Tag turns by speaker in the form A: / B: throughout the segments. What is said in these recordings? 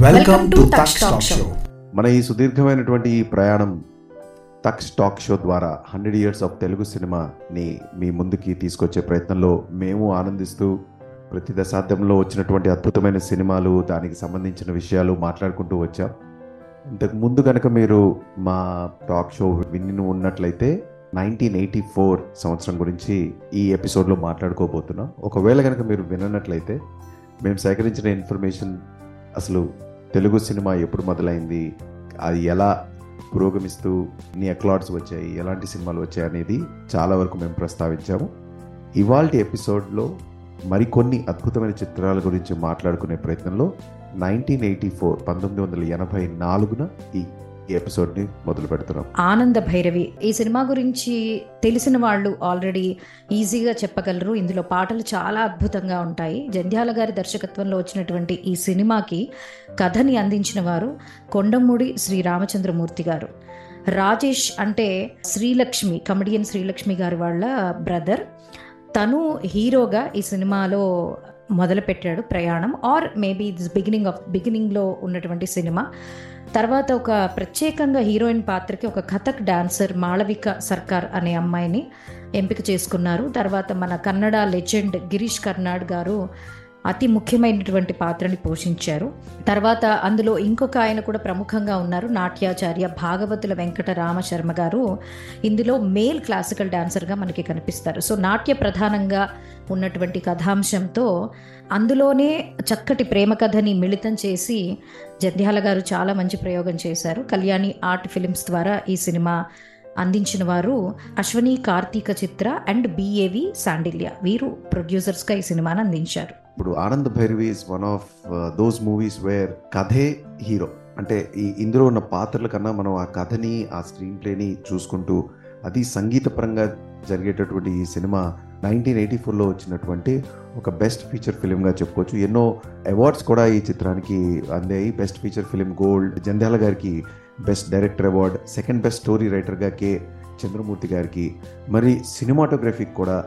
A: Welcome to talk show
B: మన ఈ సుదీర్ఘమైనటువంటి ఈ ప్రయాణం తక్ష టాక్ షో ద్వారా హండ్రెడ్ ఇయర్స్ ఆఫ్ తెలుగు సినిమాని మీ ముందుకి తీసుకొచ్చే ప్రయత్నంలో మేము ఆనందిస్తూ ప్రతి దశాబ్దంలో వచ్చినటువంటి అద్భుతమైన సినిమాలు దానికి సంబంధించిన విషయాలు మాట్లాడుకుంటూ వచ్చాం. ఇంతకు ముందు కనుక మీరు మా టాక్ షో విని ఉన్నట్లయితే నైన్టీన్ ఎయిటీ ఫోర్ సంవత్సరం గురించి ఈ ఎపిసోడ్లో మాట్లాడుకోబోతున్నాం. ఒకవేళ కనుక మీరు విననట్లయితే మేము సేకరించిన ఇన్ఫర్మేషన్ అసలు తెలుగు సినిమా ఎప్పుడు మొదలైంది? అది ఎలా పురోగమిస్తూ ఎన్ని అక్లాడ్స్ వచ్చాయి? ఎలాంటి సినిమాలు వచ్చాయి అనేది చాలా వరకు మేము ప్రస్తావించాము. ఇవాళ ఎపిసోడ్లో మరికొన్ని అద్భుతమైన చిత్రాల గురించి మాట్లాడుకునే ప్రయత్నంలో నైన్టీన్ ఎయిటీ ఫోర్ పంతొమ్మిది వందల ఎనభై నాలుగున ఈ ఈ ఎపిసోడ్ని మొదలు పెడుతున్నాం.
A: ఆనంద భైరవి ఈ సినిమా గురించి తెలిసిన వాళ్ళు ఆల్రెడీ ఈజీగా చెప్పగలరు. ఇందులో పాటలు చాలా అద్భుతంగా ఉంటాయి. జంధ్యాల గారి దర్శకత్వంలో వచ్చినటువంటి ఈ సినిమాకి కథని అందించిన వారు కొండమూడి శ్రీ రామచంద్రమూర్తి గారు. రాజేష్ అంటే శ్రీలక్ష్మి కమెడియన్ శ్రీలక్ష్మి గారి వాళ్ళ బ్రదర్. తను హీరోగా ఈ సినిమాలో మొదలుపెట్టాడు ప్రయాణం or maybe this beginning of బిగినింగ్లో ఉన్నటువంటి సినిమా. తర్వాత ఒక ప్రత్యేకంగా హీరోయిన్ పాత్రకి ఒక కథక్ డాన్సర్ మాళవిక సర్కార్ అనే అమ్మాయిని ఎంపిక చేసుకున్నారు. తర్వాత మన కన్నడ లెజెండ్ గిరీష్ కర్నాడ్ గారు అతి ముఖ్యమైనటువంటి పాత్రని పోషించారు. తర్వాత అందులో ఇంకొక ఆయన కూడా ప్రముఖంగా ఉన్నారు నాట్యాచార్య భాగవతుల వెంకట రామశర్మ గారు. ఇందులో మేల్ క్లాసికల్ డాన్సర్గా మనకి కనిపిస్తారు. సో నాట్య ప్రధానంగా ఉన్నటువంటి కథాంశంతో అందులోనే చక్కటి ప్రేమ కథని మిళితం చేసి జంధ్యాల గారు చాలా మంచి ప్రయోగం చేశారు. కళ్యాణి ఆర్ట్ ఫిలిమ్స్ ద్వారా ఈ సినిమా అందించిన వారు Ashwini Karthika Chitra and B A V Sandilya. వీరు ప్రొడ్యూసర్స్గా ఈ సినిమాను అందించారు.
B: ఇప్పుడు Anand Bhairavi is one of those movies where కథే హీరో అంటే ఈ ఇందులో ఉన్న పాత్రల కన్నా మనం ఆ కథని ఆ స్క్రీన్ ప్లేని చూసుకుంటూ అది సంగీతపరంగా జరిగేటటువంటి ఈ సినిమా నైన్టీన్ ఎయిటీ ఫోర్లో వచ్చినటువంటి ఒక బెస్ట్ ఫీచర్ ఫిలింగా చెప్పుకోవచ్చు. ఎన్నో అవార్డ్స్ కూడా ఈ చిత్రానికి అందాయి. Best feature film gold Jandhyala గారికి best director award second best story రైటర్గా కె చంద్రమూర్తి గారికి మరి సినిమాటోగ్రఫీకి కూడా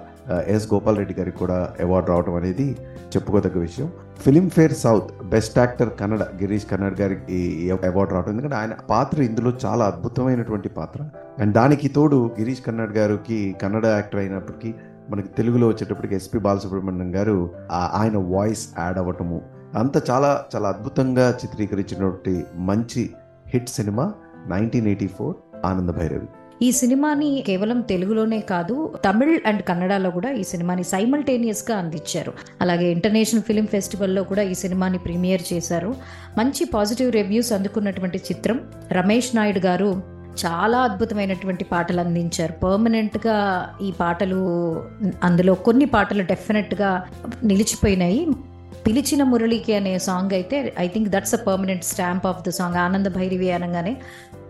B: ఎస్ గోపాల్ రెడ్డి గారికి కూడా అవార్డు రావడం అనేది చెప్పుకోదగ్గ విషయం. Filmfare south best actor Kannada Girish Karnad గారికి అవార్డు రావడం ఎందుకంటే ఆయన పాత్ర ఇందులో చాలా అద్భుతమైనటువంటి పాత్ర. అండ్ దానికి తోడు గిరీష్ కన్నడ్ గారికి కన్నడ యాక్టర్ అయినప్పటికీ మనకి తెలుగులో వచ్చేటప్పటికి ఎస్పి బాలసుబ్రహ్మణ్యం గారు ఆ- ఆయన వాయిస్ యాడ్ అవ్వటము. అంత చాలా చాలా అద్భుతంగా చిత్రీకరించినటువంటి మంచి hit cinema nineteen eighty four Ananda Bhairavi.
A: ఈ సినిమాని కేవలం తెలుగులోనే కాదు తమిళ్ అండ్ కన్నడలో కూడా ఈ సినిమాని సైమల్టేనియస్గా అందించారు. అలాగే ఇంటర్నేషనల్ ఫిలిం ఫెస్టివల్లో కూడా ఈ సినిమాని ప్రీమియర్ చేశారు. మంచి పాజిటివ్ రివ్యూస్ అందుకున్నటువంటి చిత్రం. రమేష్ నాయుడు గారు చాలా అద్భుతమైనటువంటి పాటలు అందించారు. పర్మనెంట్గా ఈ పాటలు అందులో కొన్ని పాటలు డెఫినెట్గా నిలిచిపోయినాయి. పిలిచిన మురళికి అనే సాంగ్ అయితే I think that's a permanent stamp of the song Ananda Bhairavi అనగానే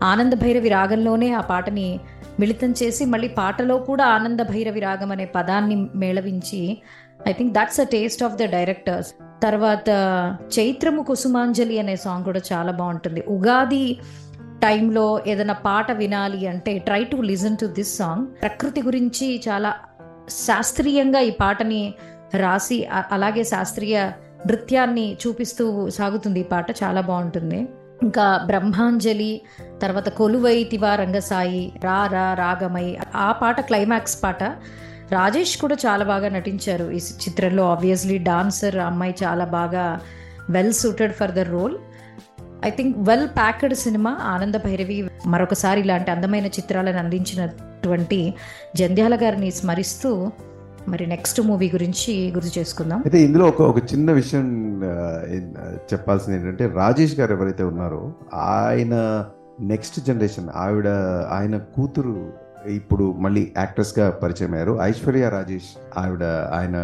A: ఆనంద భైరవి రాగంలోనే ఆ పాటని మిళితం చేసి మళ్ళీ పాటలో కూడా ఆనంద భైరవి రాగం అనే పదాన్ని మేళవించి I think that's a taste of the director's తర్వాత చైత్రము కుసుమాంజలి అనే సాంగ్ కూడా చాలా బాగుంటుంది. ఉగాది టైంలో ఏదైనా పాట వినాలి అంటే try to listen to this song ప్రకృతి గురించి చాలా శాస్త్రీయంగా ఈ పాటని రాసి అలాగే శాస్త్రీయ నృత్యాన్ని చూపిస్తూ సాగుతుంది ఈ పాట. చాలా బాగుంటుంది. ఇంకా బ్రహ్మాంజలి తర్వాత కొలువైతివా రంగసాయి రా రా రాగమై. ఆ పాట క్లైమాక్స్ పాట. రాజేష్ కూడా చాలా బాగా నటించారు. ఈ చిత్రంలో ఆబ్వియస్లీ డాన్సర్ అమ్మాయి చాలా బాగా well suited for the role I think well packed cinema Ananda Bhairavi మరొకసారి ఇలాంటి అందమైన చిత్రాలను అందించినటువంటి జంధ్యాల గారిని స్మరిస్తూ మరి నెక్స్ట్ మూవీ గురించి గుర్తు చేసుకుందాం.
B: అయితే ఇందులో ఒక ఒక చిన్న విషయం చెప్పాల్సింది ఏంటంటే రాజేష్ గారు ఎవరైతే ఉన్నారో ఆయన నెక్స్ట్ జనరేషన్ ఆవిడ ఆయన కూతురు ఇప్పుడు మళ్ళీ యాక్ట్రెస్గా పరిచయం అయ్యారు. ఐశ్వర్య రాజేష్ ఆవిడ ఆయన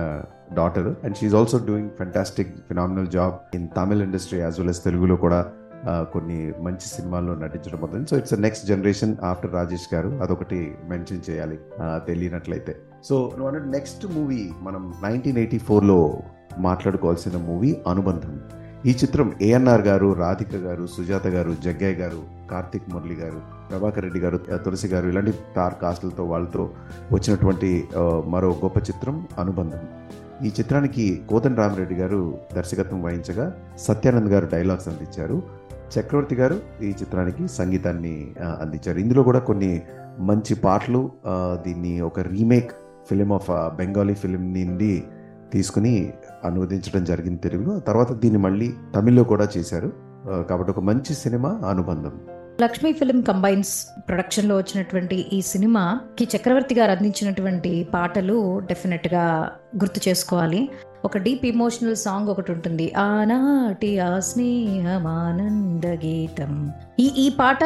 B: daughter and she also doing fantastic phenomenal job in Tamil industry as well as తెలుగులో కూడా కొన్ని మంచి సినిమాల్లో నటించడం మొదలు. So it's next generation after Rajesh garu. అదొకటి మెన్షన్ చేయాలి తెలియనట్లయితే. సో నువ్వు అన్నట్టు నెక్స్ట్ మూవీ మనం నైన్టీన్ ఎయిటీ ఫోర్లో మాట్లాడుకోవాల్సిన మూవీ అనుబంధం. ఈ చిత్రం ఏఎన్ఆర్ గారు రాధిక గారు సుజాత గారు జగ్గయ్య గారు కార్తిక్ మురళి గారు ప్రభాకర్ రెడ్డి గారు తులసి గారు ఇలాంటి తార్ కాస్టులతో వాళ్ళతో వచ్చినటువంటి మరో గొప్ప చిత్రం అనుబంధం. ఈ చిత్రానికి కోతన్ రామరెడ్డి గారు దర్శకత్వం వహించగా సత్యానంద్ గారు డైలాగ్స్ అందించారు. చక్రవర్తి గారు ఈ చిత్రానికి సంగీతాన్ని అందించారు. ఇందులో కూడా కొన్ని మంచి పాటలు దీన్ని ఒక remake film of Bengali film నుండి తీసుకుని అనువదించడం జరిగింది తెలుగులో. తర్వాత దీన్ని మళ్ళీ తమిళ్ళో కూడా చేశారు. కాబట్టి ఒక మంచి సినిమా అనుబంధం.
A: లక్ష్మీ ఫిలిం కంబైన్స్ ప్రొడక్షన్లో వచ్చినటువంటి ఈ సినిమాకి చక్రవర్తి గారు అందించినటువంటి పాటలు డెఫినెట్గా గుర్తు చేసుకోవాలి. ఒక డీప్ ఇమోషనల్ సాంగ్ ఒకటి ఉంటుంది. ఆనాటి ఆ స్నేహమానంద గీతం. ఈ ఈ పాట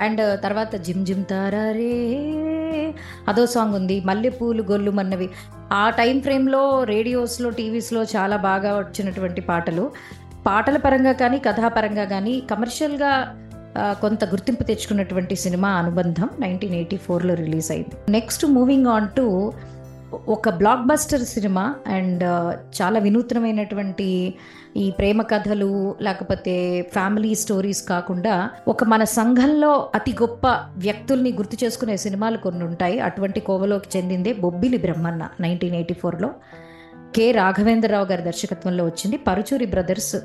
A: అండ్ తర్వాత జిమ్ జిమ్ తారారే అదో సాంగ్ ఉంది మల్లెపూలు గొల్లు మన్నవి. ఆ టైం ఫ్రేమ్లో రేడియోస్లో టీవీస్లో చాలా బాగా వచ్చినటువంటి పాటలు. పాటల పరంగా కానీ కథాపరంగా కానీ కమర్షియల్గా కొంత గుర్తింపు తెచ్చుకున్నటువంటి సినిమా అనుబంధం నైన్టీన్ ఎయిటీ ఫోర్లో రిలీజ్ అయింది. నెక్స్ట్ మూవింగ్ ఆన్ టు ఒక బ్లాక్ బస్టర్ సినిమా అండ్ చాలా వినూత్నమైనటువంటి ఈ ప్రేమ కథలు లేకపోతే ఫ్యామిలీ స్టోరీస్ కాకుండా ఒక మన సంఘంలో అతి గొప్ప వ్యక్తుల్ని గుర్తు చేసుకునే సినిమాలు కొన్ని ఉంటాయి. అటువంటి కోవలోకి చెందిందే బొబ్బిలి బ్రహ్మన్న నైన్టీన్ ఎయిటీ ఫోర్లో. కె. రాఘవేంద్రరావు గారి దర్శకత్వంలో వచ్చింది. పరుచూరి బ్రదర్స్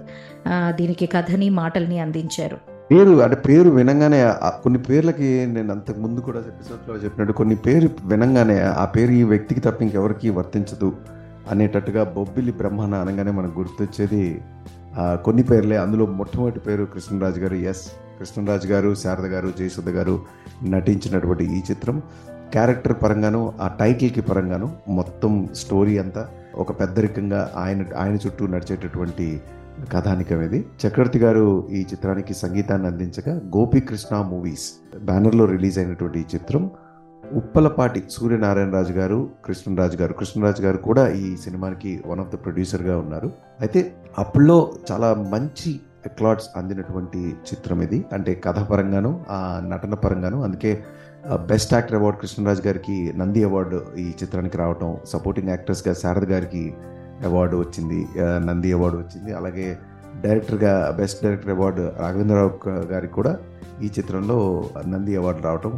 A: దీనికి కథని మాటల్ని అందించారు.
B: పేరు అంటే పేరు వినంగానే కొన్ని పేర్లకి నేను అంతకు ముందు కూడా ఎపిసోడ్లో చెప్పినట్టు కొన్ని పేరు వినంగానే ఆ పేరు ఈ వ్యక్తికి తప్ప ఇంకెవరికి వర్తించదు అనేటట్టుగా బొబ్బిలి బ్రహ్మణ అనగానే మనకు గుర్తొచ్చేది. కొన్ని పేర్లే. అందులో మొట్టమొదటి పేరు కృష్ణరాజు గారు. ఎస్. కృష్ణరాజు గారు శారద గారు జయసుధ గారు నటించినటువంటి ఈ చిత్రం. క్యారెక్టర్ పరంగాను ఆ టైటిల్కి పరంగాను మొత్తం స్టోరీ అంతా ఒక పెద్దరికంగా ఆయన ఆయన చుట్టూ నడిచేటటువంటి కథానికం ఇది చక్రవర్తి గారు ఈ చిత్రానికి సంగీతాన్ని అందించగా గోపీకృష్ణ మూవీస్ బ్యానర్లో రిలీజ్ అయినటువంటి ఈ చిత్రం. ఉప్పలపాటి సూర్యనారాయణ రాజు గారు కృష్ణరాజు గారు కృష్ణరాజు గారు కూడా ఈ సినిమాకి వన్ ఆఫ్ ద ప్రొడ్యూసర్గా ఉన్నారు. అయితే అప్పుడులో చాలా మంచి అక్లాడ్స్ అందినటువంటి చిత్రం ఇది. అంటే కథ పరంగాను ఆ నటన పరంగాను అందుకే బెస్ట్ యాక్టర్ అవార్డు కృష్ణరాజు గారికి నంది అవార్డు ఈ చిత్రానికి రావటం సపోర్టింగ్ యాక్టర్స్గా శారద గారికి అవార్డు వచ్చింది నంది అవార్డు వచ్చింది. అలాగే డైరెక్టర్గా బెస్ట్ డైరెక్టర్ అవార్డు రాఘవేంద్రరావు గారికి కూడా ఈ చిత్రంలో నంది అవార్డు రావటం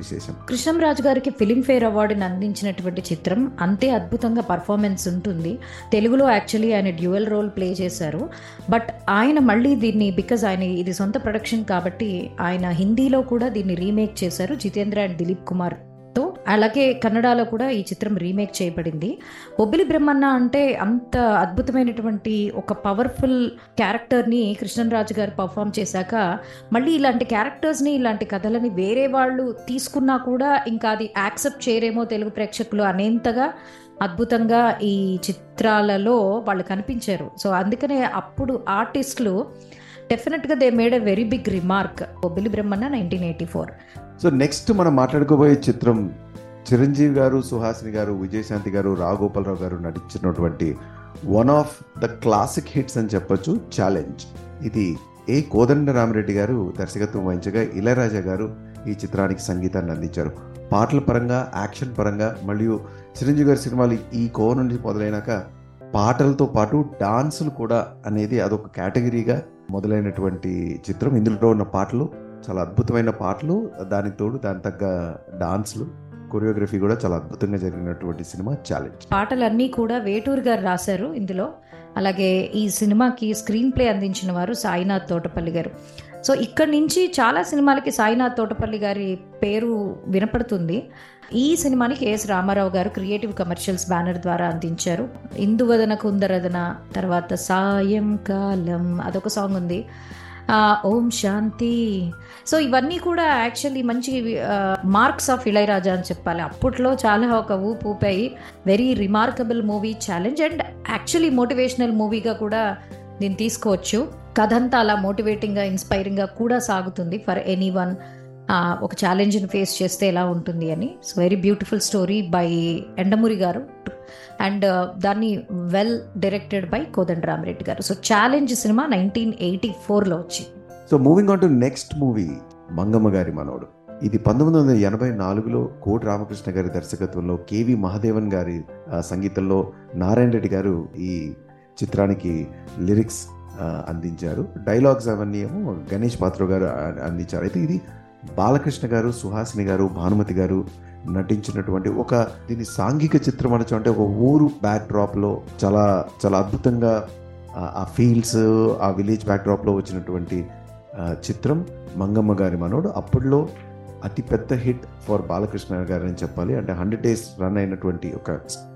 B: విశేషం.
A: కృష్ణంరాజు గారికి ఫిలింఫేర్ అవార్డుని అందించినటువంటి చిత్రం అంతే అద్భుతంగా పర్ఫార్మెన్స్ ఉంటుంది. తెలుగులో యాక్చువల్లీ ఆయన డ్యూయల్ రోల్ ప్లే చేశారు. బట్ ఆయన మళ్ళీ దీన్ని బికాజ్ ఆయన ఇది సొంత ప్రొడక్షన్ కాబట్టి ఆయన హిందీలో కూడా దీన్ని రీమేక్ చేశారు జితేంద్ర అండ్ దిలీప్ కుమార్. అలాగే కన్నడలో కూడా ఈ చిత్రం రీమేక్ చేయబడింది. బొబ్బిలి బ్రహ్మన్న అంటే అంత అద్భుతమైనటువంటి ఒక పవర్ఫుల్ క్యారెక్టర్ని కృష్ణరాజు గారు పర్ఫామ్ చేశాక మళ్ళీ ఇలాంటి క్యారెక్టర్స్ని ఇలాంటి కథలని వేరే వాళ్ళు తీసుకున్నా కూడా ఇంకా అది యాక్సెప్ట్ చేయరేమో తెలుగు ప్రేక్షకులు అనేంతగా అద్భుతంగా ఈ చిత్రాలలో వాళ్ళు కనిపించారు. సో అందుకనే అప్పుడు ఆర్టిస్టులు డెఫినెట్గా they made a very big remark Bobbili Brahmanna nineteen eighty four
B: so next మనం మాట్లాడుకోబోయే చిత్రం చిరంజీవి గారు సుహాసిని గారు విజయశాంతి గారు రాఘోపాలరావు గారు నటించినటువంటి one of the classic hits అని చెప్పొచ్చు ఛాలెంజ్ ఇది ఏ కోదండరామరెడ్డి గారు దర్శకత్వం వహించగా ఇళయరాజా గారు ఈ చిత్రానికి సంగీతాన్ని అందించారు. పాటల పరంగా యాక్షన్ పరంగా మరియు చిరంజీవి గారి సినిమాలు ఈ కో నుండి మొదలైనాక పాటలతో పాటు డాన్సులు కూడా అనేది అదొక కేటగిరీగా మొదలైనటువంటి చిత్రం. ఇందులో ఉన్న పాటలు చాలా అద్భుతమైన పాటలు. దానికి తోడు దాని తగ్గ డాన్స్లు. కొరియోగ్రఫీ కూడా చాలా అద్భుతంగా జరిగినటువంటి సినిమా ఛాలెంజ్.
A: పాటలన్నీ కూడా వేటూరు గారు రాశారు ఇందులో. అలాగే ఈ సినిమాకి స్క్రీన్ ప్లే అందించిన వారు సాయినాథ్ తోటపల్లి గారు. సో ఇక్కడి నుంచి చాలా సినిమాలకి సాయినాథ్ తోటపల్లి గారి పేరు వినపడుతుంది. ఈ సినిమాని కెఎస్ రామారావు గారు క్రియేటివ్ కమర్షియల్స్ బ్యానర్ ద్వారా అందించారు. ఇందువదన కుందరదన తర్వాత సాయంకాలం అదొక సాంగ్ ఉంది. ఓం శాంతి. సో ఇవన్నీ కూడా యాక్చువల్లీ మంచి మార్క్స్ ఆఫ్ ఇళయరాజా అని చెప్పాలి. అప్పట్లో చాలా ఒక ఊపు ఊపాయి. Very remarkable movie challenge and actually motivational మూవీగా కూడా దీన్ని తీసుకోవచ్చు. కథంతా అలా మోటివేటింగ్గా ఇన్స్పైరింగ్గా కూడా సాగుతుంది. ఫర్ ఎనీ వన్ ఒక ఛాలెంజ్ని ఫేస్ చేస్తే ఎలా ఉంటుంది అని. So very beautiful story by Yandamoori గారు. అండ్ uh, దాన్ని well directed by Kodanda Ramareddy గారు. సో ఛాలెంజ్ సినిమా నైన్టీన్ ఎయిటీ ఫోర్లో వచ్చింది.
B: So moving on to next movie Mangamma Gari Manavadu. ఇది పంతొమ్మిది వందల ఎనభై నాలుగులో కోటి రామకృష్ణ గారి దర్శకత్వంలో కేవి మహాదేవన్ గారి సంగీతంలో నారాయణ రెడ్డి గారు ఈ చిత్రానికి లిరిక్స్ అందించారు. డైలాగ్స్ అవన్నీ ఏమో గణేష్ పాత్ర గారు అందించారు. అయితే ఇది బాలకృష్ణ గారు సుహాసిని గారు భానుమతి గారు నటించినటువంటి ఒక దీని సాంఘిక చిత్రం అనొచ్చు అంటే ఒక ఊరు బ్యాక్ డ్రాప్లో చాలా చాలా అద్భుతంగా ఆ- ఫీల్డ్స్ ఆ విలేజ్ బ్యాక్ డ్రాప్లో వచ్చినటువంటి చిత్రం మంగమ్మ గారి మనోడు. అప్పట్లో అతి పెద్ద హిట్ ఫర్ బాలకృష్ణ గారు అని చెప్పాలి. అంటే హండ్రెడ్ డేస్ రన్ అయినటువంటి ఒక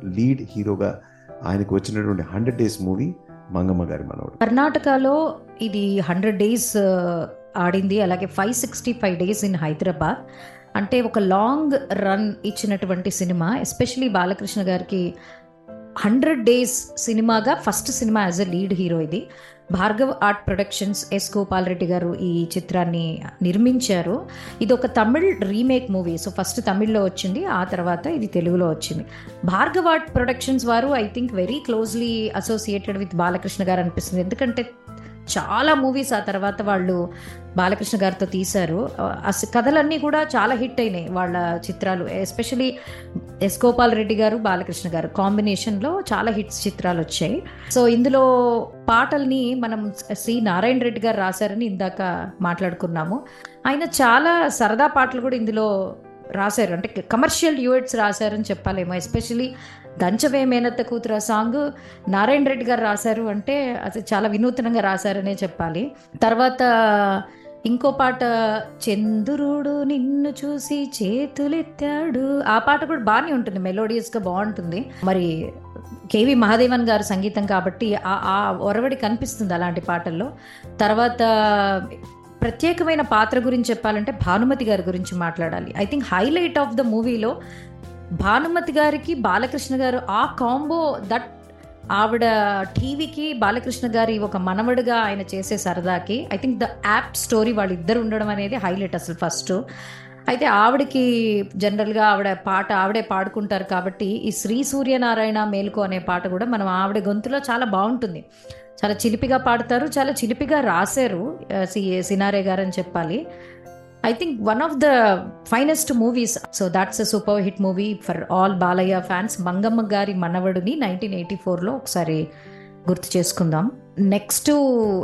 B: లీడ్ హీరోగా ఆయనకు వచ్చినటువంటి హండ్రెడ్ డేస్ మూవీ మంగమ్మ గారి మనోడు.
A: కర్ణాటకలో ఇది హండ్రెడ్ డేస్ ఆడింది. అలాగే five sixty five days in Hyderabad అంటే ఒక లాంగ్ రన్ ఇచ్చినటువంటి సినిమా ఎస్పెషలీ బాలకృష్ణ గారికి హండ్రెడ్ డేస్ సినిమాగా ఫస్ట్ సినిమా యాజ్ ఎ లీడ్ హీరో ఇది. Bhargav art productions S Gopal Reddy గారు ఈ చిత్రాన్ని నిర్మించారు. ఇది ఒక Tamil remake movie so first తమిళ్ళో వచ్చింది ఆ తర్వాత ఇది తెలుగులో వచ్చింది. భార్గవ్ ఆర్ట్ ప్రొడక్షన్స్ వారు I think very closely associated with Balakrishna గారు అనిపిస్తుంది. ఎందుకంటే చాలా మూవీస్ ఆ తర్వాత వాళ్ళు బాలకృష్ణ గారితో తీశారు. కథలన్నీ కూడా చాలా హిట్ అయినాయి వాళ్ళ చిత్రాలు. ఎస్పెషలీ ఎస్ గోపాల్ రెడ్డి గారు బాలకృష్ణ గారు కాంబినేషన్లో చాలా హిట్స్ చిత్రాలు వచ్చాయి. సో ఇందులో పాటల్ని మనం సి నారాయణ రెడ్డి గారు రాశారని ఇందాక మాట్లాడుకున్నాము. ఆయన చాలా సరదా పాటలు కూడా ఇందులో రాశారు. అంటే కమర్షియల్ డ్యూయట్స్ రాశారని చెప్పాలేమో. ఎస్పెషలీ దంచవే మేనత్త కూతురు సాంగ్? నారాయణ రెడ్డి గారు రాశారు అంటే అది చాలా వినూత్నంగా రాశారనే చెప్పాలి. తర్వాత ఇంకో పాట చంద్రుడు నిన్ను చూసి చేతులెత్తాడు ఆ పాట కూడా బాగానే ఉంటుంది మెలోడియస్గా బాగుంటుంది. మరి కేవి మహాదేవన్ గారు సంగీతం కాబట్టి ఆ ఆ ఒరవడి కనిపిస్తుంది అలాంటి పాటల్లో. తర్వాత ప్రత్యేకమైన పాత్ర గురించి చెప్పాలంటే భానుమతి గారి గురించి మాట్లాడాలి. I think highlight of the మూవీలో భానుమతి గారికి బాలకృష్ణ గారు ఆ కాంబో దట్ ఆవిడ టీవీకి బాలకృష్ణ గారి ఒక మనవడుగా ఆయన చేసే సరదాకి I think the app story వాళ్ళిద్దరు ఉండడం అనేది హైలైట్ అసలు ఫస్ట్ అయితే ఆవిడకి జనరల్గా ఆవిడ పాట ఆవిడే పాడుకుంటారు కాబట్టి ఈ శ్రీ సూర్యనారాయణ మేలుకో అనే పాట కూడా మనం ఆవిడ గొంతులో చాలా బాగుంటుంది. చాలా చిలిపిగా పాడతారు చాలా చిలిపిగా రాశారు సి సినారే గారు అని చెప్పాలి. I think one of the finest movies so that's a super hit movie for all Balayya fans Mangamma Gari మనవడుని nineteen eighty ఫోర్లో ఒకసారి గుర్తు చేసుకుందాం. నెక్స్ట్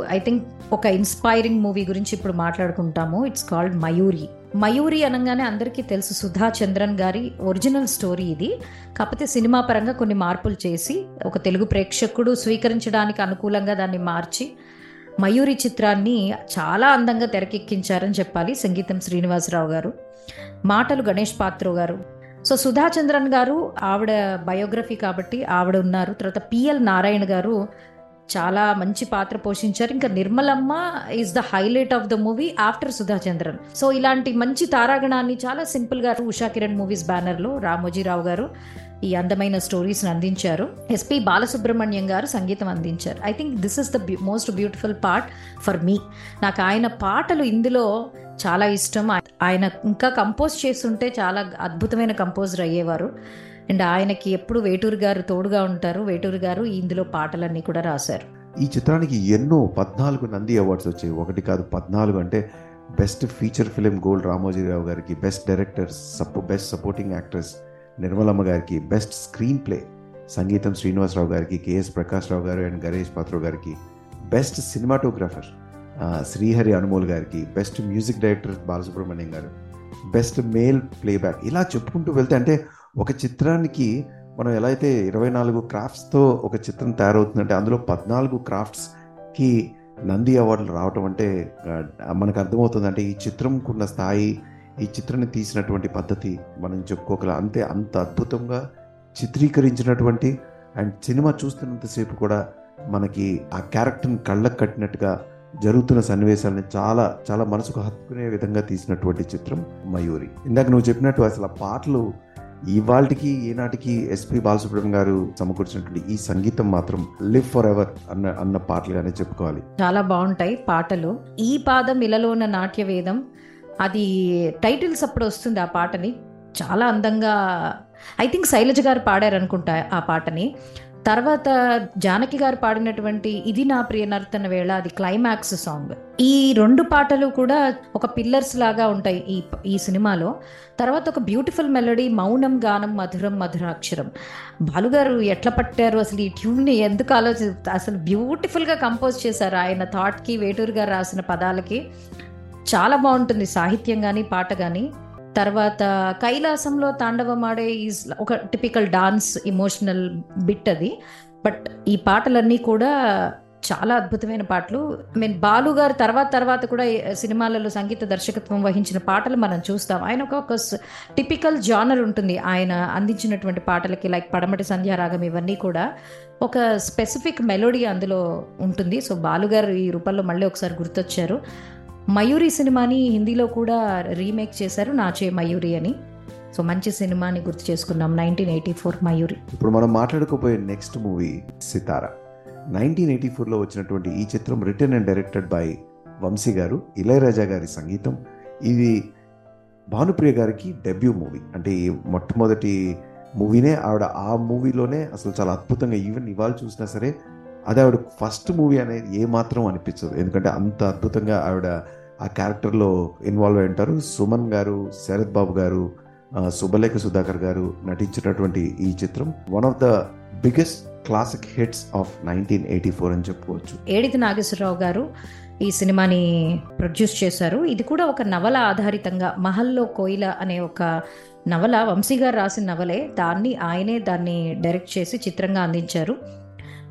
A: ఐ థింక్ ఒక ఇన్స్పైరింగ్ మూవీ గురించి ఇప్పుడు మాట్లాడుకుంటాము. ఇట్స్ కాల్డ్ మయూరి మయూరి అనగానే అందరికీ తెలుసు సుధా చంద్రన్ గారి ఒరిజినల్ స్టోరీ ఇది. కాకపోతే సినిమా పరంగా కొన్ని మార్పులు చేసి ఒక తెలుగు ప్రేక్షకుడు స్వీకరించడానికి అనుకూలంగా దాన్ని మార్చి మయూరి చిత్రాన్ని చాలా అందంగా తెరకెక్కించారని చెప్పాలి సంగీతం శ్రీనివాసరావు గారు. మాటలు గణేష్ పాత్రో గారు. సో సుధా చంద్రన్ గారు ఆవిడ బయోగ్రఫీ కాబట్టి ఆవిడ ఉన్నారు. తర్వాత పిఎల్ నారాయణ గారు చాలా మంచి పాత్ర పోషించారు. ఇంకా Nirmalamma is the highlight of the movie after Sudha Chandran so ఇలాంటి మంచి తారాగణాన్ని చాలా సింపుల్గా ఉషా కిరణ్ మూవీస్ బ్యానర్లో రామోజీరావు గారు ఈ అందమైన స్టోరీస్ని అందించారు. ఎస్పి బాలసుబ్రహ్మణ్యం గారు సంగీతం అందించారు. I think this is the most beautiful part for me నాకు ఆయన పాటలు ఇందులో చాలా ఇష్టం. ఆయన ఇంకా కంపోజ్ చేస్తుంటే చాలా అద్భుతమైన కంపోజర్ అయ్యేవారు. అండ్ ఆయనకి ఎప్పుడు వేటూరు గారు తోడుగా ఉంటారు. వేటూరు గారు ఇందులో పాటలన్నీ కూడా రాశారు.
B: ఈ చిత్రానికి ఎన్నో పద్నాలుగు నంది అవార్డ్స్ వచ్చాయి. ఒకటి కాదు పద్నాలుగు అంటే best feature film gold Ramoji Rao గారికి best director suppo best supporting actress Nirmalamma గారికి బెస్ట్ స్క్రీన్ ప్లే. సంగీతం శ్రీనివాసరావు గారికి కేఎస్ ప్రకాష్ రావు గారు అండ్ గణేష్ పాత్రో గారికి బెస్ట్ సినిమాటోగ్రాఫర్. శ్రీహరి అనుమోల్ గారికి బెస్ట్ మ్యూజిక్ డైరెక్టర్ బాలసుబ్రహ్మణ్యం గారు. Best male playback. ఇలా చెప్పుకుంటూ వెళ్తే అంటే ఒక చిత్రానికి మనం ఎలా అయితే ఇరవై నాలుగు క్రాఫ్ట్స్తో ఒక చిత్రం తయారవుతుందంటే అందులో పద్నాలుగు క్రాఫ్ట్స్కి నంది అవార్డులు రావటం అంటే మనకు అర్థమవుతుంది అంటే ఈ చిత్రంకున్న స్థాయి ఈ చిత్రాన్ని తీసినటువంటి పద్ధతి మనం చెప్పుకోగల. అంతే అంత అద్భుతంగా చిత్రీకరించినటువంటి అండ్ సినిమా చూస్తున్నంతసేపు కూడా మనకి ఆ క్యారెక్టర్ని కళ్ళకు కట్టినట్టుగా జరుగుతున్న సన్నివేశాలని చాలా చాలా మనసుకు హత్తుకునే విధంగా తీసినటువంటి చిత్రం మయూరి. ఇందాక నువ్వు చెప్పినట్టు అసలు ఆ పాటలు ఇవాళకి ఈనాటికి ఎస్పి బాలసుబ్రహ్మణ్యం గారు సమకూర్చినటువంటి ఈ సంగీతం మాత్రం లివ్ ఫర్ ఎవర్ అన్న అన్న పాటలుగానే చెప్పుకోవాలి.
A: చాలా బాగుంటాయి పాటలు. ఈ పాదం ఇలలోన నాట్య వేదం అది టైటిల్స్ అప్పుడు వస్తుంది ఆ పాటని. చాలా అందంగా ఐ థింక్ శైలజ గారు పాడారు అనుకుంటా ఆ పాటని. తర్వాత జానకి గారు పాడినటువంటి ఇది నా ప్రియ నర్తన వేళ అది క్లైమాక్స్ సాంగ్. ఈ రెండు పాటలు కూడా ఒక పిల్లర్స్ లాగా ఉంటాయి ఈ ఈ సినిమాలో. తర్వాత ఒక బ్యూటిఫుల్ మెలడీ మౌనం గానం మధురం మధురాక్షరం. బాలుగారు ఎట్లా పట్టారు అసలు ఈ ట్యూన్ని? ఎందుకు ఆలోచి అసలు బ్యూటిఫుల్గా కంపోజ్ చేశారు ఆయన థాట్కి వేటూరు గారు రాసిన పదాలకి. చాలా బాగుంటుంది సాహిత్యం కానీ పాట కానీ తర్వాత కైలాసంలో తాండవమాడే ఈజ్ ఒక టిపికల్ డాన్స్ ఇమోషనల్ బిట్ అది. బట్ ఈ పాటలన్నీ కూడా చాలా అద్భుతమైన పాటలు. ఐ మీన్ బాలు గారు తర్వాత తర్వాత కూడా సినిమాలలో సంగీత దర్శకత్వం వహించిన పాటలు మనం చూస్తాం. ఆయన ఒక ఒక టిపికల్ జానర్ ఉంటుంది. ఆయన అందించినటువంటి పాటలకి లైక్ పడమటి సంధ్యారాగం ఇవన్నీ కూడా. ఒక స్పెసిఫిక్ మెలోడీ అందులో ఉంటుంది. సో బాలుగారు ఈ రూపంలో మళ్ళీ ఒకసారి గుర్తొచ్చారు. మయూరి సినిమాని హిందీలో కూడా రీమేక్ చేశారు నాచే మయూరి అని. సో మంచి సినిమాని గుర్తు చేసుకున్నాం నైన్టీన్ ఎయిటీ ఫోర్ మయూరి.
B: ఇప్పుడు మనం మాట్లాడుకోబోయే next movie Sitara. Nineteen eighty ఫోర్లో వచ్చినటువంటి ఈ చిత్రం written and directed by Vamsi గారు ఇళయరాజా గారి సంగీతం. ఇది భానుప్రియ గారికి డెబ్యూ మూవీ అంటే ఈ మొట్టమొదటి మూవీనే ఆవిడ ఆ మూవీలోనే అసలు చాలా అద్భుతంగా ఈవెన్ ఇవాళ చూసినా సరే అది ఆవిడ ఫస్ట్ మూవీ అనేది ఏమాత్రం అనిపించదు. ఎందుకంటే అంత అద్భుతంగా ఆవిడ ఆ క్యారెక్టర్లో ఇన్వాల్వ్ అయి ఉంటారు. సుమన్ గారు శరత్ బాబు గారు సుబ్బలేఖ సుధాకర్ గారు నటించినటువంటి ఈ చిత్రం one of the biggest classic hits of nineteen eighty four అని చెప్పుకోవచ్చు.
A: ఏడిది నాగేశ్వరరావు గారు ఈ సినిమాని ప్రొడ్యూస్ చేశారు. ఇది కూడా ఒక నవల ఆధారితంగా మహల్లో కోయిల అనే ఒక నవల వంశీ గారు రాసిన నవలే. దాన్ని ఆయనే దాన్ని డైరెక్ట్ చేసి చిత్రంగా అందించారు.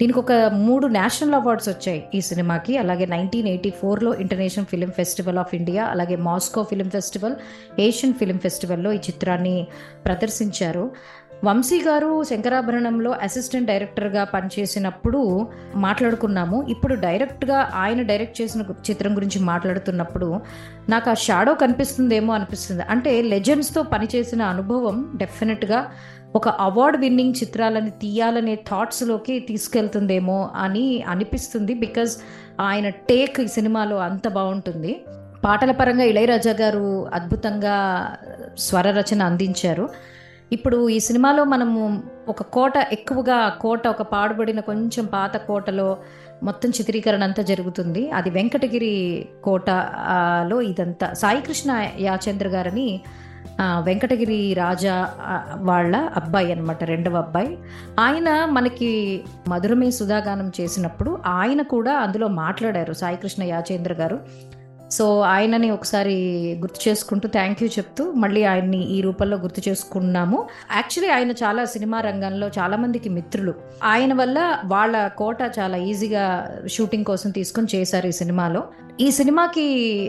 A: దీనికి ఒక మూడు నేషనల్ అవార్డ్స్ వచ్చాయి ఈ సినిమాకి. అలాగే నైన్టీన్ ఎయిటీ ఫోర్లో international film festival of India అలాగే Moscow film festival Asian film ఫెస్టివల్లో ఈ చిత్రాన్ని ప్రదర్శించారు. వంశీ గారు శంకరాభరణంలో అసిస్టెంట్ డైరెక్టర్గా పనిచేసినప్పుడు మాట్లాడుకున్నాము. ఇప్పుడు డైరెక్ట్గా ఆయన డైరెక్ట్ చేసిన చిత్రం గురించి మాట్లాడుతున్నప్పుడు నాకు ఆ షాడో కనిపిస్తుందేమో అనిపిస్తుంది. అంటే లెజెండ్స్తో పనిచేసిన అనుభవం డెఫినెట్గా ఒక అవార్డ్ విన్నింగ్ చిత్రాలని తీయాలనే థాట్స్లోకి తీసుకెళ్తుందేమో అని అనిపిస్తుంది బికాజ్ ఆయన టేక్ ఈ సినిమాలో అంత బాగుంటుంది. పాటల పరంగా ఇళయరాజా గారు అద్భుతంగా స్వర రచన అందించారు. ఇప్పుడు ఈ సినిమాలో మనము ఒక కోట ఎక్కువగా కోట ఒక పాడుబడిన కొంచెం పాత కోటలో మొత్తం చిత్రీకరణ అంతా జరుగుతుంది. అది వెంకటగిరి కోటలో ఇదంతా సాయికృష్ణ యాచంద్ర గారని వెంకటగిరి రాజా వాళ్ళ అబ్బాయి అన్నమాట రెండవ అబ్బాయి. ఆయన మనకి మధురమే సుధాగానం చేసినప్పుడు ఆయన కూడా అందులో మాట్లాడారు సాయికృష్ణ యాచేంద్ర గారు. సో ఆయనని ఒకసారి గుర్తు చేసుకుంటూ థ్యాంక్ యూ చెప్తూ మళ్ళీ ఆయన్ని ఈ రూపంలో గుర్తు చేసుకున్నాము. యాక్చువల్లీ ఆయన చాలా సినిమా రంగంలో చాలా మందికి మిత్రులు. ఆయన వల్ల వాళ్ళ కోట చాలా ఈజీగా షూటింగ్ కోసం తీసుకొని చేశారు ఈ సినిమాలో. ఈ సినిమాకి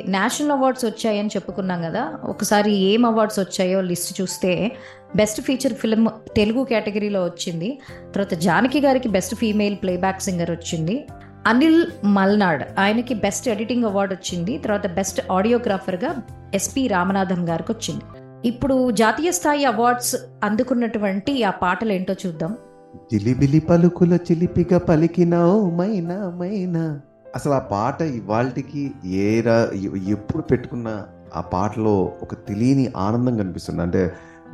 A: నేషనల్ అవార్డ్స్ వచ్చాయని చెప్పుకున్నాం కదా. ఒకసారి ఏం అవార్డ్స్ వచ్చాయో లిస్ట్ చూస్తే బెస్ట్ ఫీచర్ ఫిల్మ్ తెలుగు కేటగిరీలో వచ్చింది. తర్వాత జానకి గారికి బెస్ట్ ఫీమేల్ ప్లేబ్యాక్ సింగర్ వచ్చింది. అనిల్ మల్నాడ్ ఆయనకి బెస్ట్ ఎడిటింగ్ అవార్డు వచ్చింది. తర్వాత బెస్ట్ ఆడియోగ్రాఫర్గా ఎస్పి రామనాథం గారికి వచ్చింది. ఇప్పుడు జాతీయ స్థాయి అవార్డ్స్ అందుకున్నటువంటి ఆ పాటలు ఏంటో చూద్దాం.
B: జిలిబిలి పలుకుల చిలిపిగా పలికినావు మైనా మైనా. అసలు ఆ పాట ఇవాళకి ఏ ఎప్పుడు పెట్టుకున్న ఆ పాటలో ఒక తెలియని ఆనందం కనిపిస్తుంది. అంటే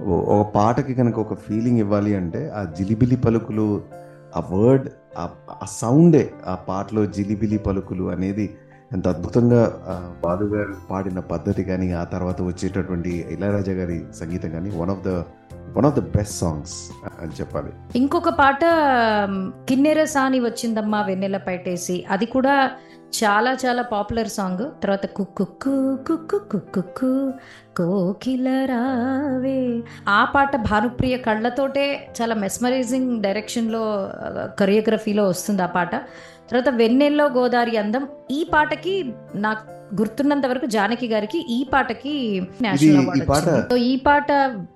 B: ఒక పాటకి కనుక ఒక ఫీలింగ్ ఇవ్వాలి అంటే ఆ జిలిబిలి పలుకులు ఆ వర్డ్ ఆ సౌండే ఆ పాటలో జిలిబిలి పలుకులు అనేది ఎంత అద్భుతంగా బాలు గారు పాడిన పద్ధతి కానీ ఆ తర్వాత వచ్చేటటువంటి ఇళయరాజా గారి సంగీతం కానీ one of the one of the best songs అని చెప్పాలి.
A: ఇంకొక పాట కిన్నెర సాని వచ్చిందమ్మా వెన్నెల పైటేసి అది కూడా చాలా చాలా పాపులర్ సాంగ్. తర్వాత కుక్కు కుక్కు కుక్కు కోకిల రావే. ఆ పాట భానుప్రియ కళ్ళతోటే చాలా మెస్మరైజింగ్ డైరెక్షన్లో కొరియోగ్రఫీలో వస్తుంది ఆ పాట. తర్వాత వెన్నెల్లో గోదావరి అందం. ఈ పాటకి నాకు గుర్తున్నంత వరకు జానకి గారికి ఈ పాటకి నేషనల్ అవార్డు. సో ఈ పాట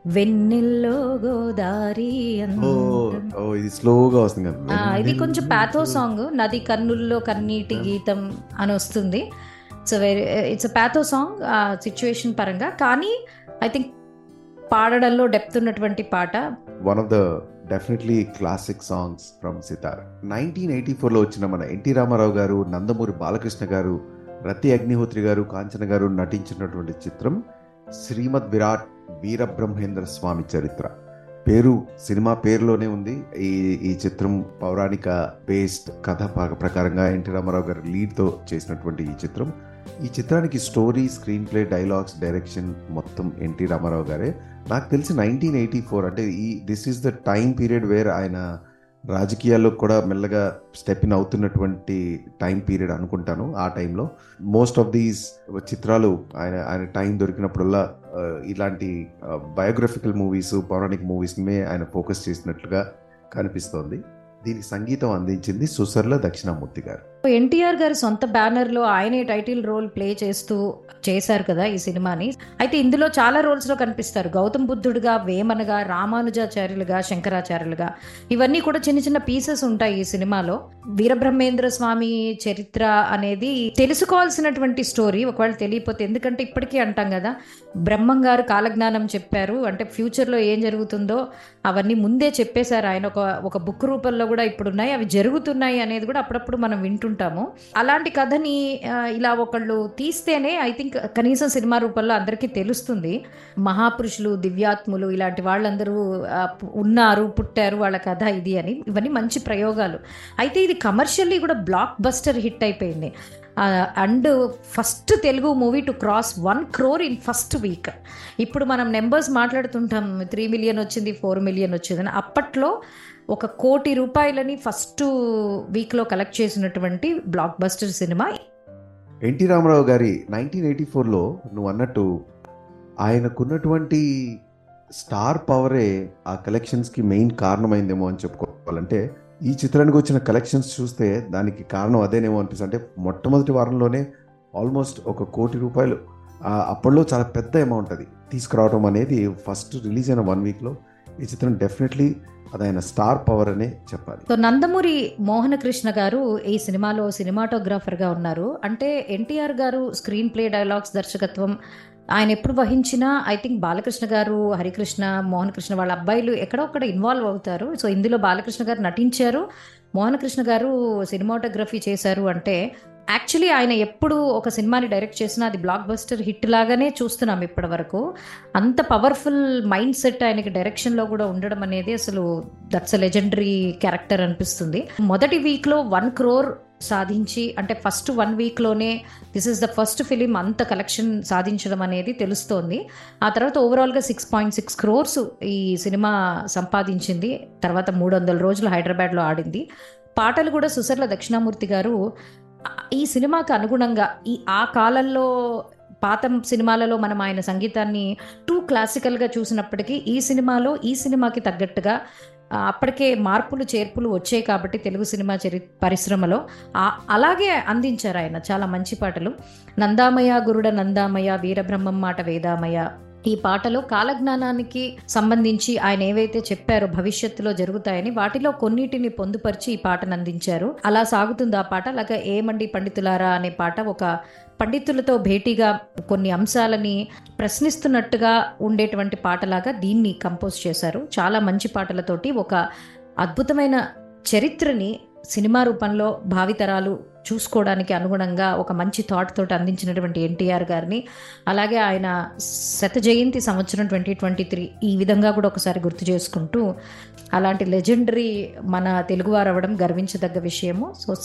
A: వెన్నెల్లో గోదారి
B: ఇది స్లోగా వస్తుంది
A: ఆ, ఇది కొంచెం ప్యాథో సాంగ్ నది కన్నుల్లో కన్నీటి గీతం అని వస్తుంది. It's very it's pathos song situation పరంగా. కానీ ఐ థింక్ పాడడంలో డెప్త్ ఉన్నటువంటి పాట.
B: One of the definitely classic songs from Sitara nineteen eighty ఫోర్లో వచ్చిన మన ఎన్టీ రామారావు గారు నందమూరి బాలకృష్ణ గారు రతి అగ్నిహోత్రి గారు కాంచన గారు నటించినటువంటి చిత్రం శ్రీమద్ విరాట్ వీరబ్రహ్మేంద్ర స్వామి చరిత్ర. పేరు సినిమా పేరులోనే ఉంది. ఈ ఈ చిత్రం పౌరాణిక బేస్డ్ కథ ప్రకారంగా ఎన్టీ రామారావు గారు లీడ్తో చేసినటువంటి ఈ చిత్రం. ఈ చిత్రానికి story screenplay dialogues direction మొత్తం ఎన్టీ రామారావు గారే. నాకు తెలిసి నైన్టీన్ ఎయిటీ ఫోర్ అంటే ఈ this is the time period where ఆయన రాజకీయాల్లో కూడా మెల్లగా స్టెప్ ఇన్ అవుతున్నటువంటి టైం పీరియడ్ అనుకుంటాను ఆ టైంలో మోస్ట్ ఆఫ్ దీస్ చిత్రాలు ఆయన ఆయన టైం దొరికినప్పుడల్లా ఇలాంటి బయోగ్రఫికల్ మూవీస్ పౌరాణిక మూవీస్మే ఆయన ఫోకస్ చేసినట్లుగా కనిపిస్తోంది. దీనికి సంగీతం అందించింది సుసర్ల దక్షిణామూర్తి గారు.
A: ఎన్టీఆర్ గారి సొంత బ్యానర్లో ఆయనే టైటిల్ రోల్ ప్లే చేస్తూ చేశారు కదా ఈ సినిమాని. అయితే ఇందులో చాలా రోల్స్లో కనిపిస్తారు. గౌతమ్ బుద్ధుడుగా వేమనగా రామానుజాచార్యులుగా శంకరాచార్యులుగా. ఇవన్నీ కూడా చిన్న చిన్న పీసెస్ ఉంటాయి ఈ సినిమాలో. వీరబ్రహ్మేంద్ర స్వామి చరిత్ర అనేది తెలుసుకోవాల్సినటువంటి స్టోరీ. ఒకవేళ తెలియపోతే ఎందుకంటే ఇప్పటికీ అంటాం కదా బ్రహ్మం గారు కాలజ్ఞానం చెప్పారు. అంటే ఫ్యూచర్లో ఏం జరుగుతుందో అవన్నీ ముందే చెప్పేశారు. ఆయన ఒక ఒక బుక్ రూపంలో కూడా ఇప్పుడు ఉన్నాయి అవి జరుగుతున్నాయి అనేది కూడా అప్పుడప్పుడు మనం ఉంటాము అలాంటి కథని ఇలా ఒకళ్ళు తీస్తేనే ఐ థింక్ కనీసం సినిమా రూపంలో అందరికీ తెలుస్తుంది. మహాపురుషులు దివ్యాత్ములు ఇలాంటి వాళ్ళందరూ ఉన్నారు పుట్టారు వాళ్ళ కథ ఇది అని. ఇవన్నీ మంచి ప్రయోగాలు. అయితే ఇది కమర్షియల్లీ కూడా బ్లాక్ బస్టర్ హిట్ అయిపోయింది. And first Telugu movie to cross one crore in first week. ఇప్పుడు మనం నెంబర్స్ మాట్లాడుతుంటాం. త్రీ మిలియన్ వచ్చింది ఫోర్ మిలియన్ వచ్చిందని. అప్పట్లో ఒక కోటి రూపాయలని ఫస్ట్ వీక్లో కలెక్ట్ చేసినటువంటి బ్లాక్ బస్టర్ సినిమా.
B: ఎన్టీ రామారావు గారి నైన్టీన్ ఎయిటీ ఫోర్లో నువ్వు అన్నట్టు ఆయనకున్నటువంటి స్టార్ పవరే ఆ కలెక్షన్స్కి మెయిన్ కారణమైందేమో అని చెప్పుకోవాలంటే ఈ చిత్రానికి వచ్చిన కలెక్షన్స్ చూస్తే దానికి కారణం అదేనేమో అనిపిస్తుంది. అంటే మొట్టమొదటి వారంలోనే ఆల్మోస్ట్ ఒక కోటి రూపాయలు అప్పట్లో చాలా పెద్ద అమౌంట్ అది తీసుకురావడం అనేది ఫస్ట్ రిలీజ్ అయిన వన్ వీక్లో ఈ చిత్రం డెఫినెట్లీ అదైన స్టార్ పవర్ అనే చెప్పాలి.
A: సో నందమూరి మోహన కృష్ణ గారు ఈ సినిమాలో సినిమాటోగ్రాఫర్గా ఉన్నారు. అంటే ఎన్టీఆర్ గారు స్క్రీన్ ప్లే డైలాగ్స్ దర్శకత్వం ఆయన ఎప్పుడు వహించినా ఐ థింక్ బాలకృష్ణ గారు హరికృష్ణ మోహన్ కృష్ణ వాళ్ళ అబ్బాయిలు ఎక్కడో ఒక్కడ ఇన్వాల్వ్ అవుతారు. సో ఇందులో బాలకృష్ణ గారు నటించారు. మోహన్ కృష్ణ గారు సినిమాటోగ్రఫీ చేశారు అంటే యాక్చువల్లీ ఆయన ఎప్పుడు ఒక సినిమాని డైరెక్ట్ చేసినా అది బ్లాక్ బస్టర్ హిట్ లాగానే చూస్తున్నాం ఇప్పటి వరకు. అంత పవర్ఫుల్ మైండ్ సెట్ ఆయనకి డైరెక్షన్లో కూడా ఉండడం అనేది అసలు దట్స్ అ లెజెండరీ క్యారెక్టర్ అనిపిస్తుంది. మొదటి వీక్లో వన్ క్రోర్ సాధించి అంటే first one వీక్లోనే this is the first film అంత కలెక్షన్ సాధించడం అనేది తెలుస్తోంది. ఆ తర్వాత ఓవరాల్గా సిక్స్ పాయింట్ సిక్స్ క్రోర్స్ ఈ సినిమా సంపాదించింది. తర్వాత మూడు వందల రోజులు హైదరాబాద్లో ఆడింది. పాటలు కూడా సుసర్ల దక్షిణామూర్తి గారు ఈ సినిమాకి అనుగుణంగా ఈ ఆ కాలంలో పాత సినిమాలలో మనం ఆయన సంగీతాన్ని టూ క్లాసికల్గా చూసినప్పటికీ ఈ సినిమాలో ఈ సినిమాకి తగ్గట్టుగా అప్పటికే మార్పులు చేర్పులు వచ్చాయి కాబట్టి తెలుగు సినిమా చరి పరిశ్రమలో. అలాగే అందించారు ఆయన చాలా మంచి పాటలు. నందామయ గురుడ నందామయ వీరబ్రహ్మం మాట వేదామయ ఈ పాటలో కాలజ్ఞానానికి సంబంధించి ఆయన ఏవైతే చెప్పారో భవిష్యత్తులో జరుగుతాయని వాటిలో కొన్నిటిని పొందుపరిచి ఈ పాటను అందించారు. అలా సాగుతుంది ఆ పాట. అలాగే ఏమండి పండితులారా అనే పాట ఒక పండితులతో భేటీగా కొన్ని అంశాలని ప్రశ్నిస్తున్నట్టుగా ఉండేటువంటి పాటలాగా దీన్ని కంపోజ్ చేశారు. చాలా మంచి పాటలతోటి ఒక అద్భుతమైన చరిత్రని సినిమా రూపంలో భావితరాలు చూసుకోవడానికి అనుగుణంగా ఒక మంచి థాట్ తోటి అందించినటువంటి ఎన్టీఆర్ గారిని అలాగే ఆయన శత జయంతి సంవత్సరం ట్వంటీ ట్వంటీ త్రీ ఈ విధంగా కూడా ఒకసారి గుర్తు చేసుకుంటూ అలాంటి లెజెండరీ మన తెలుగువారు అవ్వడం గర్వించదగ్గ విషయము. సో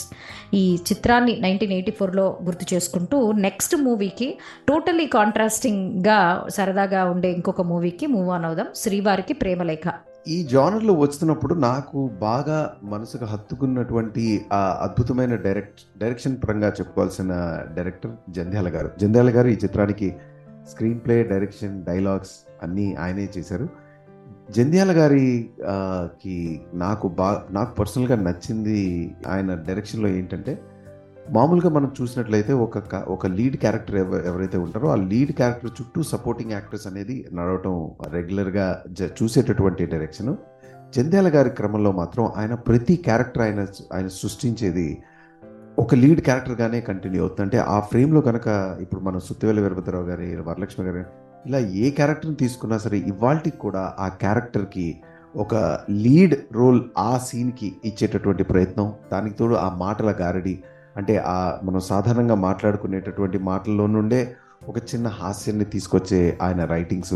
A: ఈ చిత్రాన్ని నైన్టీన్ ఎయిటీ ఫోర్లో గుర్తు చేసుకుంటూ నెక్స్ట్ మూవీకి టోటలీ కాంట్రాస్టింగ్గా సరదాగా ఉండే ఇంకొక మూవీకి మూవ్ ఆన్ అవుదాం. శ్రీవారికి ప్రేమలేఖ.
B: ఈ జానర్లో వస్తున్నప్పుడు నాకు బాగా మనసుకు హత్తుకున్నటువంటి ఆ అద్భుతమైన డైరెక్ట్ డైరెక్షన్ పరంగా చెప్పుకోవాల్సిన డైరెక్టర్ జంధ్యాల గారు. జంధ్యాల గారు ఈ చిత్రానికి స్క్రీన్ ప్లే డైరెక్షన్ డైలాగ్స్ అన్నీ ఆయనే చేశారు. జంధ్యాల గారికి నాకు బా నాకు పర్సనల్గా నచ్చింది ఆయన డైరెక్షన్లో ఏంటంటే మామూలుగా మనం చూసినట్లయితే ఒక ఒక లీడ్ క్యారెక్టర్ ఎవ ఎవరైతే ఉంటారో ఆ లీడ్ క్యారెక్టర్ చుట్టూ సపోర్టింగ్ యాక్టర్స్ అనేది నడవటం రెగ్యులర్గా జ చూసేటటువంటి డైరెక్షన్ జంధ్యాల గారి క్రమంలో మాత్రం ఆయన ప్రతి క్యారెక్టర్ ఆయన ఆయన సృష్టించేది ఒక లీడ్ క్యారెక్టర్గానే కంటిన్యూ అవుతుంది. అంటే ఆ ఫ్రేమ్లో కనుక ఇప్పుడు మనం సుత్తివేల వీరభద్రరావు గారి వరలక్ష్మి గారి ఇలా ఏ క్యారెక్టర్ని తీసుకున్నా సరే ఇవాళకి కూడా ఆ క్యారెక్టర్కి ఒక లీడ్ రోల్ ఆ సీన్కి ఇచ్చేటటువంటి ప్రయత్నం. దానికి తోడు ఆ మాటల గారడి అంటే ఆ మనం సాధారణంగా మాట్లాడుకునేటటువంటి మాటల్లో నుండే ఒక చిన్న హాస్యాన్ని తీసుకొచ్చే ఆయన రైటింగ్స్.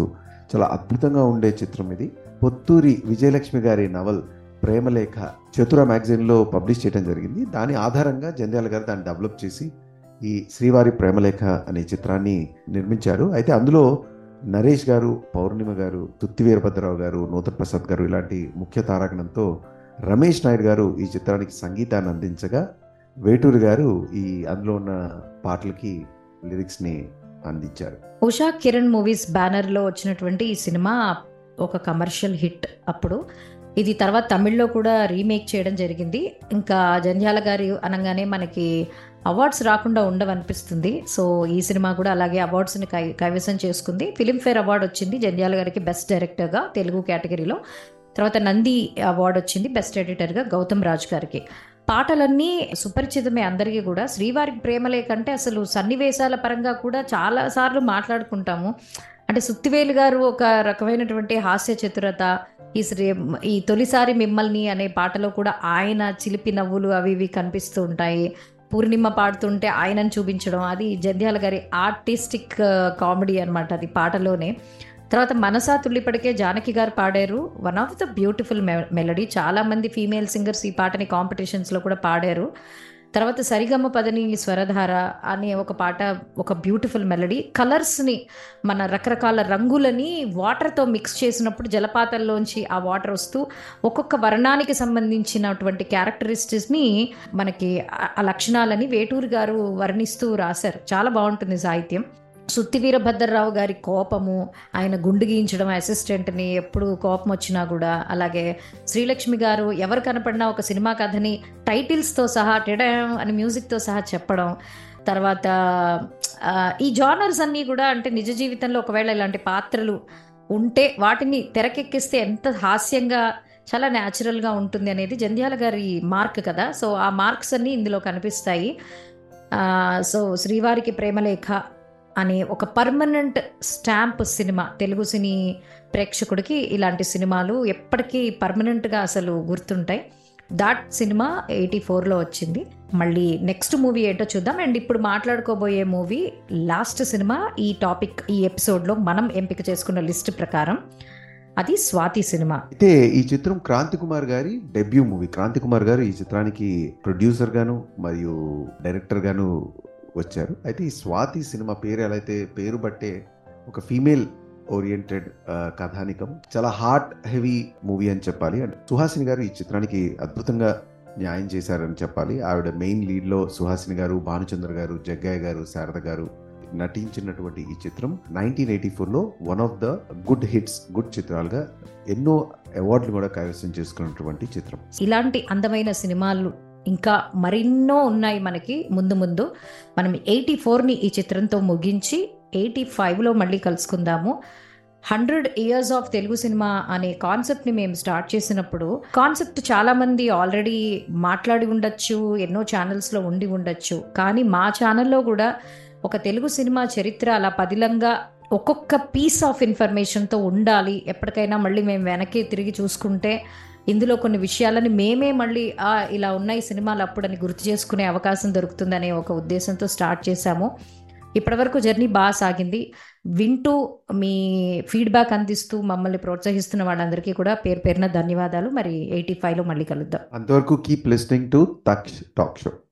B: చాలా అద్భుతంగా ఉండే చిత్రం ఇది. పొత్తూరి విజయలక్ష్మి గారి నవల్ ప్రేమలేఖ చతుర మ్యాగజైన్లో పబ్లిష్ చేయడం జరిగింది. దాని ఆధారంగా జంధ్యాల గారు దాన్ని డెవలప్ చేసి ఈ శ్రీవారి ప్రేమలేఖ అనే చిత్రాన్ని నిర్మించారు. అయితే అందులో నరేష్ గారు పౌర్ణిమ గారు తుత్తి వీరభద్రరావు గారు నూతన్ ప్రసాద్ గారు ఇలాంటి ముఖ్య తారాగణంతో రమేష్ నాయుడు గారు ఈ చిత్రానికి సంగీతాన్ని అందించగా వేటూరు గారు ఈ అందులో ఉన్న పాటలకి లిరిక్స్ని అందించారు.
A: ఉషా కిరణ్ మూవీస్ బ్యానర్లో వచ్చినటువంటి ఈ సినిమా ఒక కమర్షియల్ హిట్ అప్పుడు. ఇది తర్వాత తమిళ్ళో కూడా రీమేక్ చేయడం జరిగింది. ఇంకా జంధ్యాల గారి అనగానే మనకి అవార్డ్స్ రాకుండా ఉండవనిపిస్తుంది. సో ఈ సినిమా కూడా అలాగే అవార్డ్స్ని కై కైవసం చేసుకుంది. ఫిలింఫేర్ అవార్డు వచ్చింది జంధ్యాల గారికి బెస్ట్ డైరెక్టర్గా తెలుగు కేటగిరీలో. తర్వాత నంది అవార్డు వచ్చింది బెస్ట్ ఎడిటర్గా గౌతమ్ రాజ్ గారికి. పాటలన్నీ సుపరిచితమే అందరికీ కూడా. శ్రీవారికి ప్రేమలే కంటే అసలు సన్నివేశాల పరంగా కూడా చాలా సార్లు మాట్లాడుకుంటాము. అంటే సుత్తివేలు గారు ఒక రకమైనటువంటి హాస్య చతురత ఈ శ్రీ ఈ తొలిసారి మిమ్మల్ని అనే పాటలో కూడా ఆయన చిలిపి నవ్వులు అవి ఇవి కనిపిస్తూ ఉంటాయి. పూర్ణిమ పాడుతుంటే ఆయనను చూపించడం అది జంధ్యాల గారి ఆర్టిస్టిక్ కామెడీ అనమాట అది పాటలోనే. తర్వాత మనసా తుల్లిపడికే జానకి గారు పాడారు. One of the beautiful melody చాలా మంది ఫీమేల్ సింగర్స్ ఈ పాటని కాంపిటీషన్స్లో కూడా పాడారు. తర్వాత సరిగమ్మ పదని స్వరధార అనే ఒక పాట ఒక బ్యూటిఫుల్ మెలడీ కలర్స్ని మన రకరకాల రంగులని వాటర్తో మిక్స్ చేసినప్పుడు జలపాతాల్లోంచి ఆ వాటర్ వస్తూ ఒక్కొక్క వర్ణానికి సంబంధించినటువంటి క్యారెక్టరిస్టిక్స్ని మనకి ఆ లక్షణాలని వేటూరు గారు వర్ణిస్తూ రాశారు. చాలా బాగుంటుంది సాహిత్యం. సుత్తి వీరభద్రరావు గారి కోపము ఆయన గుండు గీయించడం అసిస్టెంట్ని ఎప్పుడు కోపం వచ్చినా కూడా అలాగే శ్రీలక్ష్మి గారు ఎవరు కనపడినా ఒక సినిమా కథని టైటిల్స్తో సహా టెడం అని మ్యూజిక్తో సహా చెప్పడం తర్వాత ఈ జానర్స్ అన్నీ కూడా అంటే నిజ జీవితంలో ఒకవేళ ఇలాంటి పాత్రలు ఉంటే వాటిని తెరకెక్కిస్తే ఎంత హాస్యంగా చాలా న్యాచురల్గా ఉంటుంది అనేది జంధ్యాల గారి మార్క్ కదా. సో ఆ మార్క్స్ అన్నీ ఇందులో కనిపిస్తాయి. సో శ్రీవారికి ప్రేమలేఖ అనే ఒక పర్మనెంట్ స్టాంప్ సినిమా తెలుగు సినీ ప్రేక్షకుడికి ఇలాంటి సినిమాలు ఎప్పటికీ పర్మనెంట్గా అసలు గుర్తుంటాయి. దాట్ సినిమా ఎయిటీ ఫోర్లో వచ్చింది. మళ్ళీ నెక్స్ట్ మూవీ ఏంటో చూద్దాం. అండ్ ఇప్పుడు మాట్లాడుకోబోయే మూవీ లాస్ట్ సినిమా ఈ టాపిక్ ఈ ఎపిసోడ్లో మనం ఎంపిక చేసుకున్న లిస్ట్ ప్రకారం. అది స్వాతి సినిమా.
B: అయితే ఈ చిత్రం క్రాంతి కుమార్ గారి డెబ్యూ మూవీ. క్రాంతి కుమార్ గారు ఈ చిత్రానికి ప్రొడ్యూసర్ గాను మరియు డైరెక్టర్ గాను వచ్చారు. అయితే ఈ స్వాతి సినిమా పేరు ఎలా అయితే పేరు బట్టే ఒక ఫీమేల్ ఓరియంటెడ్ కథానికం. చాలా హార్ట్ హెవీ మూవీ అని చెప్పాలి. అండ్ సుహాసిని గారు ఈ చిత్రానికి అద్భుతంగా న్యాయం చేశారని చెప్పాలి. ఆవిడ మెయిన్ లీడ్లో సుహాసిని గారు భానుచంద్ర గారు జగ్గయ్య గారు శారద గారు నటించినటువంటి ఈ చిత్రం నైన్టీన్ ఎయిటీ ఫోర్లో one of the good hits good చిత్రాలుగా ఎన్నో అవార్డులు కూడా కైవసం చేసుకున్నటువంటి చిత్రం.
A: ఇలాంటి అందమైన సినిమాలు ఇంకా మరెన్నో ఉన్నాయి మనకి ముందు ముందు. మనం ఎయిటీ ఫోర్ని ఈ చిత్రంతో ముగించి ఎయిటీ ఫైవ్లో మళ్ళీ కలుసుకుందాము. హండ్రెడ్ ఇయర్స్ ఆఫ్ తెలుగు సినిమా అనే కాన్సెప్ట్ని మేము స్టార్ట్ చేసినప్పుడు కాన్సెప్ట్ చాలామంది ఆల్రెడీ మాట్లాడి ఉండొచ్చు ఎన్నో ఛానల్స్లో ఉండి ఉండొచ్చు. కానీ మా ఛానల్లో కూడా ఒక తెలుగు సినిమా చరిత్ర అలా పదిలంగా ఒక్కొక్క పీస్ ఆఫ్ ఇన్ఫర్మేషన్తో ఉండాలి. ఎప్పటికైనా మళ్ళీ మేము వెనక్కి తిరిగి చూసుకుంటే ఇందులో కొన్ని విషయాలని మేమే మళ్ళీ ఇలా ఉన్నాయి సినిమాలు అప్పుడని గుర్తు చేసుకునే అవకాశం దొరుకుతుందనే ఒక ఉద్దేశంతో స్టార్ట్ చేశాము. ఇప్పటివరకు జర్నీ బాగా సాగింది. వింటూ మీ ఫీడ్బ్యాక్ అందిస్తూ మమ్మల్ని ప్రోత్సహిస్తున్న వాళ్ళందరికీ కూడా పేరు పేరున ధన్యవాదాలు. మరి ఎయిటీ ఫైవ్లో మళ్ళీ కలుద్దాం.
B: అంతవరకు keep listening to Taksh talk show.